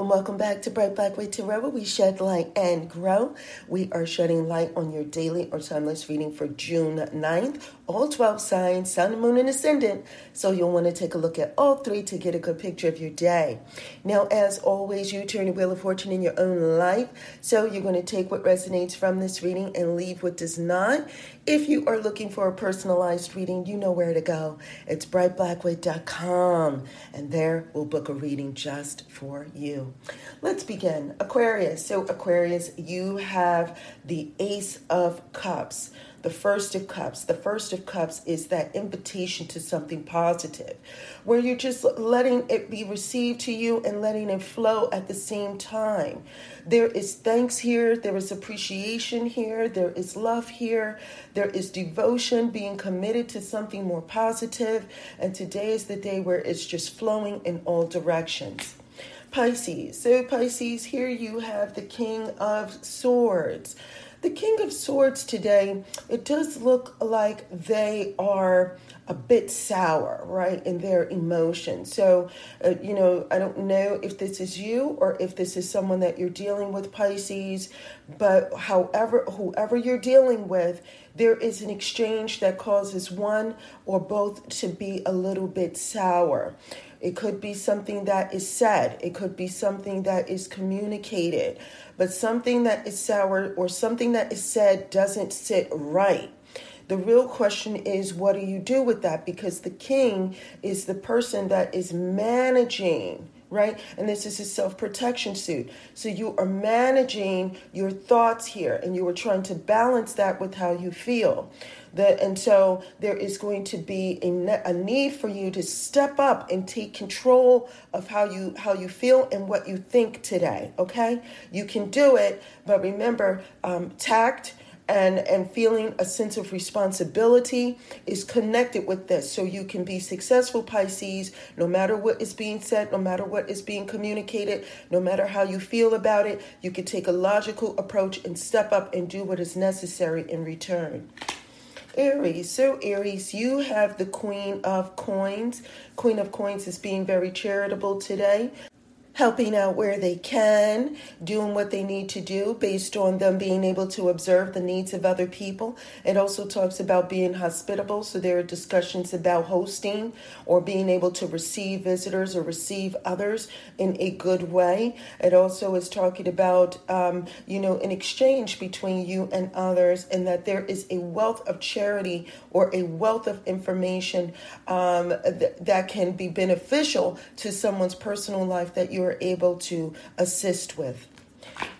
Welcome, welcome back to Bright Black Way Tarot, where we shed light and grow. We are shedding light on your daily or timeless reading for June 9th, all 12 signs, sun, moon, and ascendant. So you'll want to take a look at all three to get a good picture of your day. Now, as always, you turn the wheel of fortune in your own life. So you're going to take what resonates from this reading and leave what does not. If you are looking for a personalized reading, you know where to go. It's brightblackway.com, and there we'll book a reading just for you. Let's begin. Aquarius. So, Aquarius, you have the Ace of Cups the First of Cups. The First of Cups is that invitation to something positive where you're just letting it be received to you and letting it flow at the same time. There is thanks here, there is appreciation here, there is love here, there is devotion, being committed to something more positive, and today is the day where it's just flowing in all directions. Pisces. So, Pisces, here you have the King of Swords. The King of Swords today, it does look like they are a bit sour, right, in their emotions. So, uh, you know, I don't know if this is you or if this is someone that you're dealing with, Pisces, but however, whoever you're dealing with, there is an exchange that causes one or both to be a little bit sour. It could be something that is said, it could be something that is communicated, but something that is sour or something that is said doesn't sit right. The real question is, what do you do with that? Because the king is the person that is managing right? And this is a self protection suit. So you are managing your thoughts here and you are trying to balance that with how you feel. That, and so there is going to be a, a need for you to step up and take control of how you how you feel and what you think today okay you can do it but remember um, tact and and feeling a sense of responsibility is connected with this so you can be successful pisces no matter what is being said no matter what is being communicated no matter how you feel about it you can take a logical approach and step up and do what is necessary in return Aries. So, Aries, you have the Queen of Coins. Queen of Coins is being very charitable today helping out where they can, doing what they need to do based on them being able to observe the needs of other people. It also talks about being hospitable, so there are discussions about hosting or being able to receive visitors or receive others in a good way. It also is talking about, um, you know, an exchange between you and others, and that there is a wealth of charity or a wealth of information um, th- that can be beneficial to someone's personal life that you're able to assist with.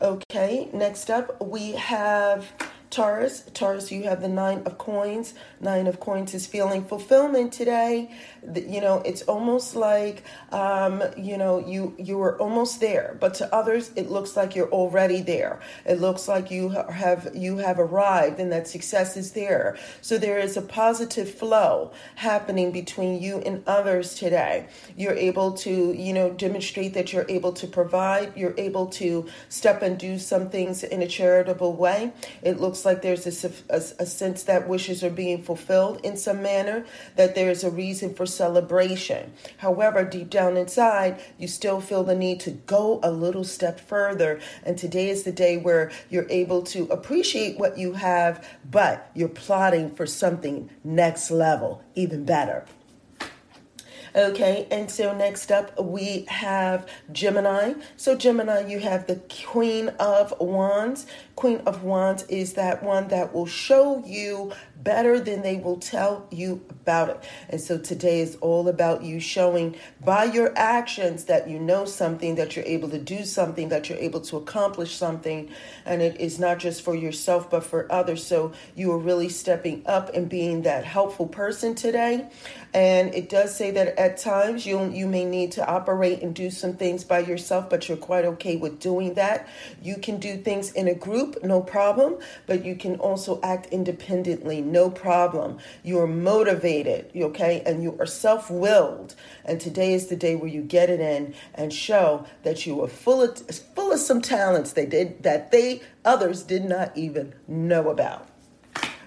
Okay, next up we have Taurus. Taurus, you have the nine of coins. Nine of coins is feeling fulfillment today. You know, it's almost like, um, you know, you you were almost there, but to others, it looks like you're already there. It looks like you have you have arrived, and that success is there. So there is a positive flow happening between you and others today. You're able to, you know, demonstrate that you're able to provide. You're able to step and do some things in a charitable way. It looks like there's a, a, a sense that wishes are being fulfilled in some manner, that there is a reason for celebration. However, deep down inside, you still feel the need to go a little step further. And today is the day where you're able to appreciate what you have, but you're plotting for something next level, even better. Okay, and so next up we have Gemini. So, Gemini, you have the Queen of Wands. Queen of Wands is that one that will show you better than they will tell you about it. And so today is all about you showing by your actions that you know something, that you're able to do something, that you're able to accomplish something. And it is not just for yourself, but for others. So you are really stepping up and being that helpful person today. And it does say that at times you you may need to operate and do some things by yourself, but you're quite okay with doing that. You can do things in a group, no problem, but you can also act independently no problem. You are motivated, okay, and you are self willed. And today is the day where you get it in and show that you are full of, full of some talents they did that they others did not even know about.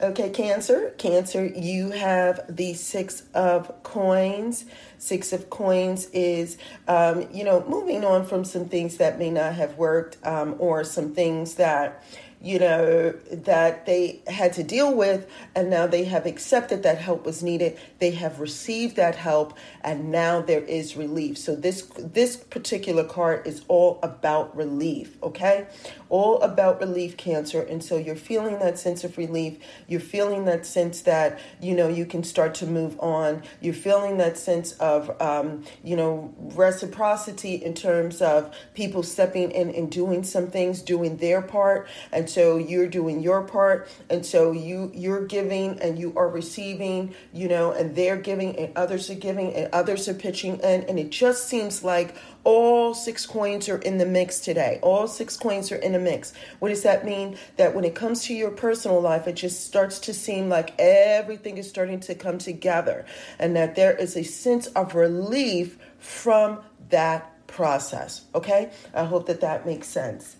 Okay, Cancer. Cancer, you have the Six of Coins. Six of Coins is, um, you know, moving on from some things that may not have worked um, or some things that you know, that they had to deal with, and now they have accepted that help was needed. They have received that help, and now there is relief. So this this particular card is all about relief. Okay, all about relief, Cancer, and so you're feeling that sense of relief. You're feeling that sense that you know you can start to move on. You're feeling that sense of um, you know reciprocity in terms of people stepping in and doing some things, doing their part, and so you're doing your part and so you you're giving and you are receiving you know and they're giving and others are giving and others are pitching in and it just seems like all six coins are in the mix today. All six coins are in the mix. What does that mean? That when it comes to your personal life, it just starts to seem like everything is starting to come together and that there is a sense of relief from that process. Okay? I hope that that makes sense.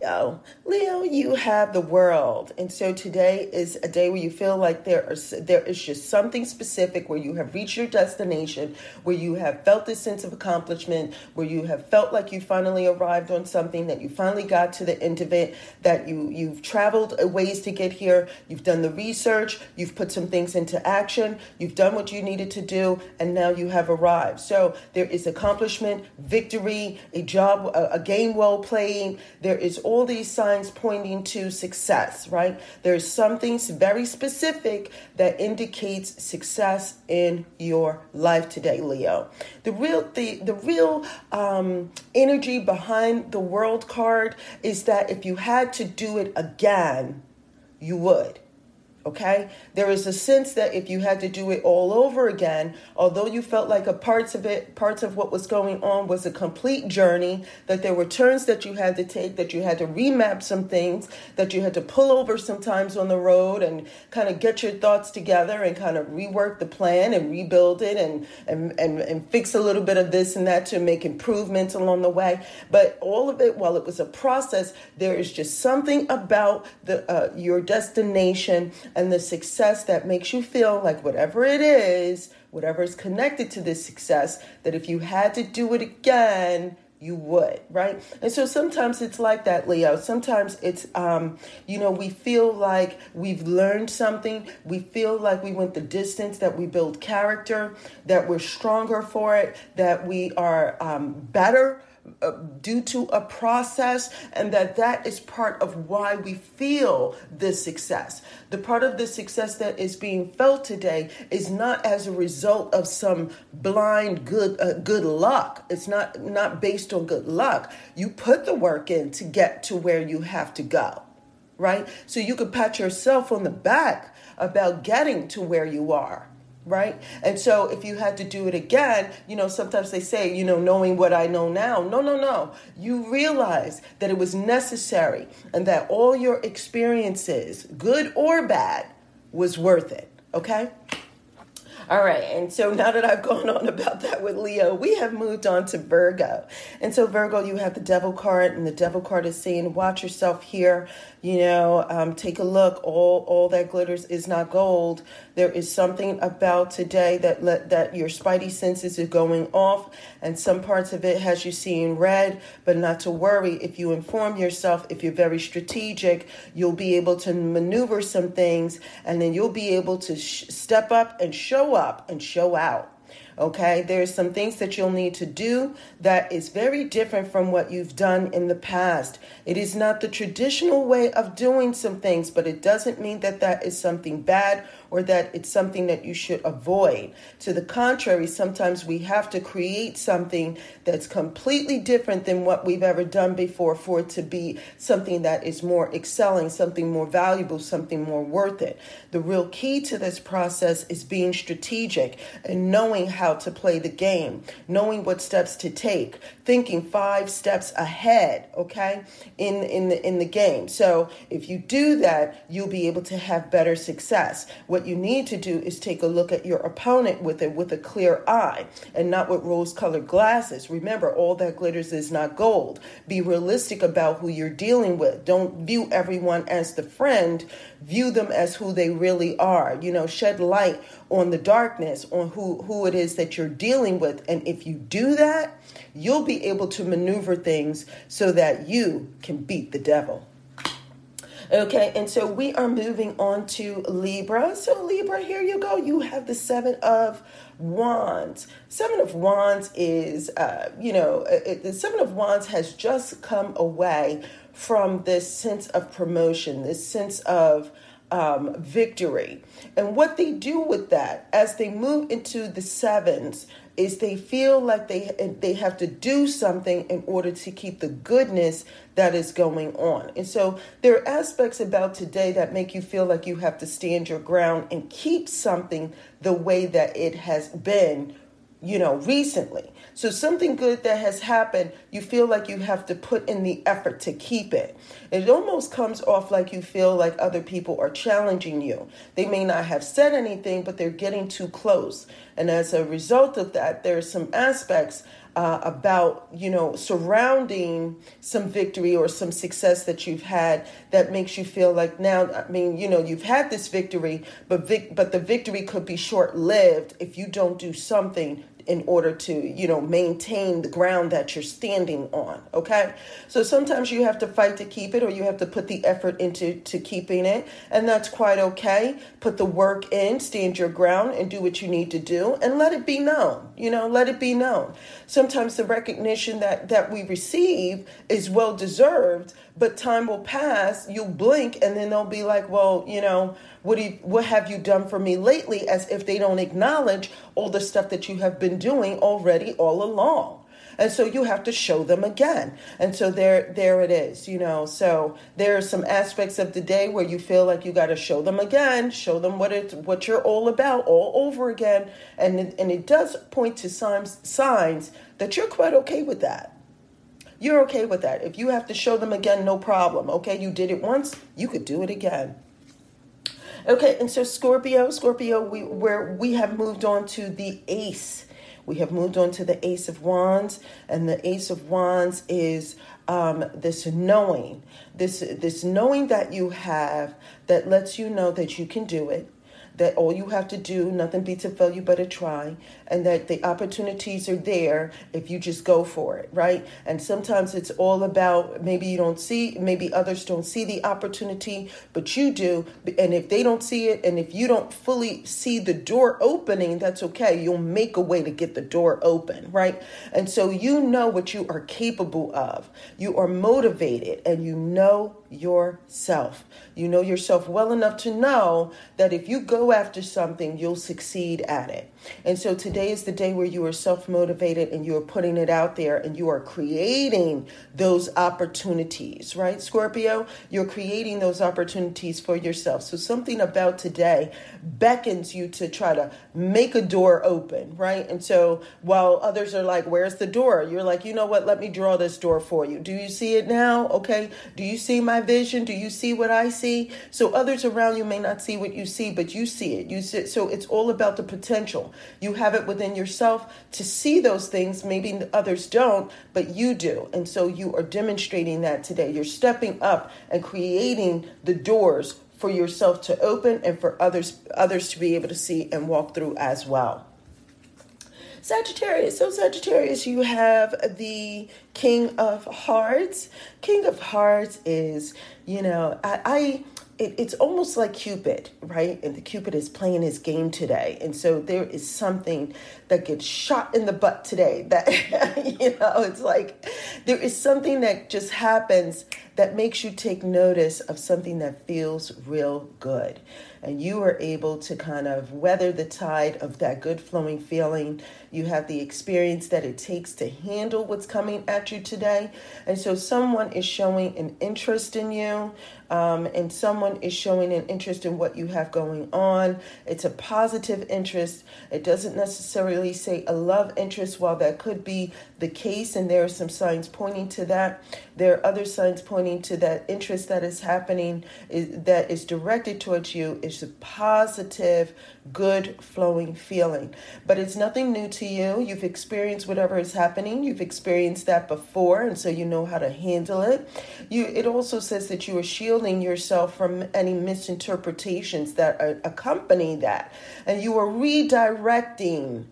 Leo. Leo, you have the world. And so today is a day where you feel like there is there is just something specific where you have reached your destination, where you have felt this sense of accomplishment, where you have felt like you finally arrived on something, that you finally got to the end of it, that you you've traveled a ways to get here, you've done the research, you've put some things into action, you've done what you needed to do, and now you have arrived. So there is accomplishment, victory, a job, a, a game well played. There is all these signs pointing to success, right? There's something very specific that indicates success in your life today, Leo. The real the the real um, energy behind the world card is that if you had to do it again, you would. Okay? There is a sense that if you had to do it all over again, although you felt like a parts of it, parts of what was going on was a complete journey, that there were turns that you had to take, that you had to remap some things, that you had to pull over sometimes on the road and kind of get your thoughts together and kind of rework the plan and rebuild it and and, and, and fix a little bit of this and that to make improvements along the way. But all of it, while it was a process, there is just something about the uh, your destination and the success that makes you feel like whatever it is, whatever is connected to this success, that if you had to do it again, you would right? And so sometimes it's like that leo. Sometimes it's um you know we feel like we've learned something. We feel like we went the distance that we build character that we're stronger for it that we are um, better due to a process and that that is part of why we feel this success. The part of the success that is being felt today is not as a result of some blind good uh, good luck. It's not not based on good luck. You put the work in to get to where you have to go right? So you could pat yourself on the back about getting to where you are right? And so if you had to do it again, you know, sometimes they say, you know, knowing what I know now. No, no, no. You realize that it was necessary and that all your experiences, good or bad, was worth it, okay? All right, and so now that I've gone on about that with Leo, we have moved on to Virgo. And so, Virgo, you have the devil card, and the devil card is saying, Watch yourself here. You know, um, take a look. All, all that glitters is not gold. There is something about today that let, that your spidey senses are going off, and some parts of it has you seeing red. But not to worry. If you inform yourself, if you're very strategic, you'll be able to maneuver some things, and then you'll be able to sh- step up and show up and show out. Okay, there's some things that you'll need to do that is very different from what you've done in the past. It is not the traditional way of doing some things, but it doesn't mean that that is something bad or that it's something that you should avoid. To the contrary, sometimes we have to create something that's completely different than what we've ever done before for it to be something that is more excelling, something more valuable, something more worth it. The real key to this process is being strategic and knowing how to play the game, knowing what steps to take, thinking five steps ahead, okay, in, in, the, in the game. So if you do that, you'll be able to have better success. What you need to do is take a look at your opponent with it with a clear eye and not with rose colored glasses. Remember, all that glitters is not gold. Be realistic about who you're dealing with. Don't view everyone as the friend, view them as who they really are. You know, shed light on the darkness, on who, who it is that you're dealing with. And if you do that, you'll be able to maneuver things so that you can beat the devil. Okay, and so we are moving on to Libra. So, Libra, here you go. You have the Seven of Wands. Seven of Wands is, uh, you know, it, the Seven of Wands has just come away from this sense of promotion, this sense of um, victory. And what they do with that as they move into the sevens is they feel like they they have to do something in order to keep the goodness that is going on. And so there are aspects about today that make you feel like you have to stand your ground and keep something the way that it has been, you know, recently. So something good that has happened, you feel like you have to put in the effort to keep it. It almost comes off like you feel like other people are challenging you. They may not have said anything, but they're getting too close. And as a result of that, there are some aspects uh, about you know surrounding some victory or some success that you've had that makes you feel like now i mean you know you've had this victory but vic- but the victory could be short lived if you don't do something in order to, you know, maintain the ground that you're standing on. Okay. So sometimes you have to fight to keep it or you have to put the effort into to keeping it. And that's quite okay. Put the work in, stand your ground and do what you need to do and let it be known. You know, let it be known. Sometimes the recognition that that we receive is well deserved, but time will pass, you'll blink and then they'll be like, well, you know, what, you, what have you done for me lately? As if they don't acknowledge all the stuff that you have been doing already all along. And so you have to show them again. And so there there it is, you know. So there are some aspects of the day where you feel like you got to show them again, show them what it's what you're all about all over again. And it, and it does point to signs signs that you're quite okay with that. You're okay with that. If you have to show them again, no problem. Okay, you did it once, you could do it again. Okay, and so Scorpio, Scorpio, we where we have moved on to the ace. We have moved on to the ace of wands, and the ace of wands is um, this knowing, this this knowing that you have that lets you know that you can do it, that all you have to do, nothing beats a failure but a try, and that the opportunities are there if you just go for it, right? And sometimes it's all about maybe you don't see, maybe others don't see the opportunity, but you do. And if they don't see it, and if you don't fully see the door opening, that's okay. You'll make a way to get the door open, right? And so you know what you are capable of. You are motivated and you know yourself. You know yourself well enough to know that if you go after something, you'll succeed at it. And so today is the day where you are self motivated and you are putting it out there and you are creating those opportunities, right? Scorpio, you're creating those opportunities for yourself. So something about today beckons you to try to make a door open, right? And so while others are like, Where's the door? You're like, You know what? Let me draw this door for you. Do you see it now? Okay. Do you see my vision? Do you see what I see? So others around you may not see what you see, but you see it. You see, so it's all about the potential. You have it within yourself to see those things. Maybe others don't, but you do. And so you are demonstrating that today. You're stepping up and creating the doors for yourself to open and for others others to be able to see and walk through as well. Sagittarius. So, Sagittarius, you have the King of Hearts. King of Hearts is, you know, I, I it, it's almost like Cupid, right? And the Cupid is playing his game today. And so there is something that gets shot in the butt today that, you know, it's like there is something that just happens that makes you take notice of something that feels real good. and you are able to kind of weather the tide of that good flowing feeling. You have the experience that it takes to handle what's coming at you today. And so someone is showing an interest in you um, and someone is showing an interest in what you have going on. It's a positive interest. It doesn't necessarily say a love interest, while that could be the case, and there are some signs pointing to that. There are other signs pointing to that interest that is happening is, that is directed towards you is a positive, good flowing feeling. But it's nothing new to you. You've experienced whatever is happening. You've experienced that before, and so you know how to handle it. You. It also says that you are shielding yourself from any misinterpretations that accompany that. And you are redirecting,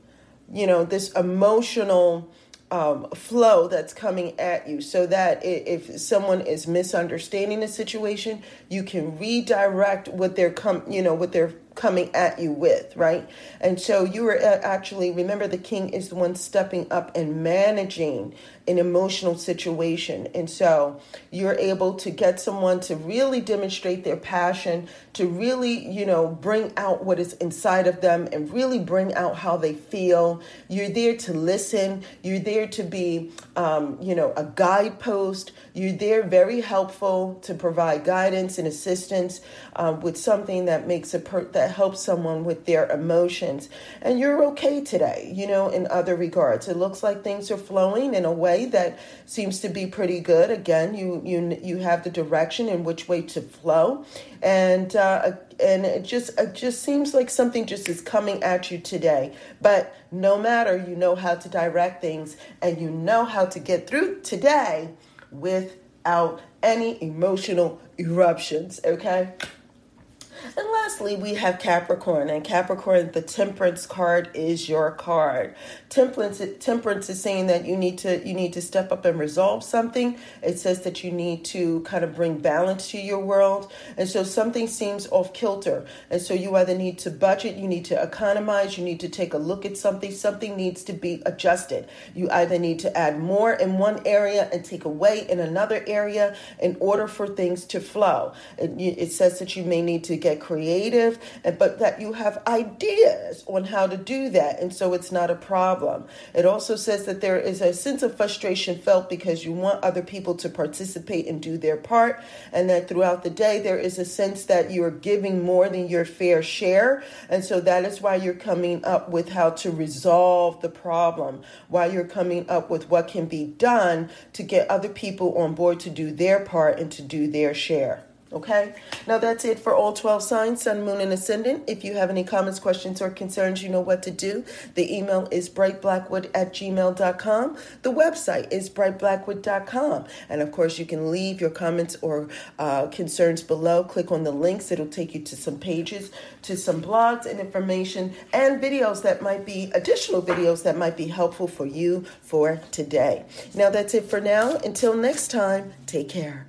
you know, this emotional um, flow that's coming at you so that if someone is misunderstanding a situation, you can redirect what they're come, you know, what they're coming at you with, right? And so you are uh, actually, remember, the king is the one stepping up and managing an emotional situation. And so you're able to get someone to really demonstrate their passion, to really, you know, bring out what is inside of them and really bring out how they feel. You're there to listen. You're there to be, um, you know, a guidepost. You're there very helpful to provide guidance and assistance um, with something that makes a per- that helps someone with their emotions. And you're okay today, you know, in other regards. It looks like things are flowing in a way way that seems to be pretty good. Again, you you you have the direction in which way to flow, and uh, and it just it just seems like something just is coming at you today. But no matter, you know how to direct things, and you know how to get through today without any emotional eruptions. Okay. And lastly, we have Capricorn. And Capricorn, the temperance card is your card. Temperance, temperance is saying that you need to you need to step up and resolve something. It says that you need to kind of bring balance to your world. And so something seems off kilter. And so you either need to budget, you need to economize, you need to take a look at something. Something needs to be adjusted. You either need to add more in one area and take away in another area in order for things to flow. It, it says that you may need to get creative, but that you have ideas on how to do that. And so it's not a problem. It also says that there is a sense of frustration felt because you want other people to participate and do their part. And that throughout the day, there is a sense that you're giving more than your fair share. And so that is why you're coming up with how to resolve the problem, why you're coming up with what can be done to get other people on board to do their part and to do their share. Okay, now that's it for all 12 signs, Sun, Moon, and Ascendant. If you have any comments, questions, or concerns, you know what to do. The email is brightblackwood at gmail.com. The website is brightblackwood.com. And of course, you can leave your comments or uh, concerns below. Click on the links, it'll take you to some pages, to some blogs and information, and videos that might be additional videos that might be helpful for you for today. Now, that's it for now. Until next time, take care.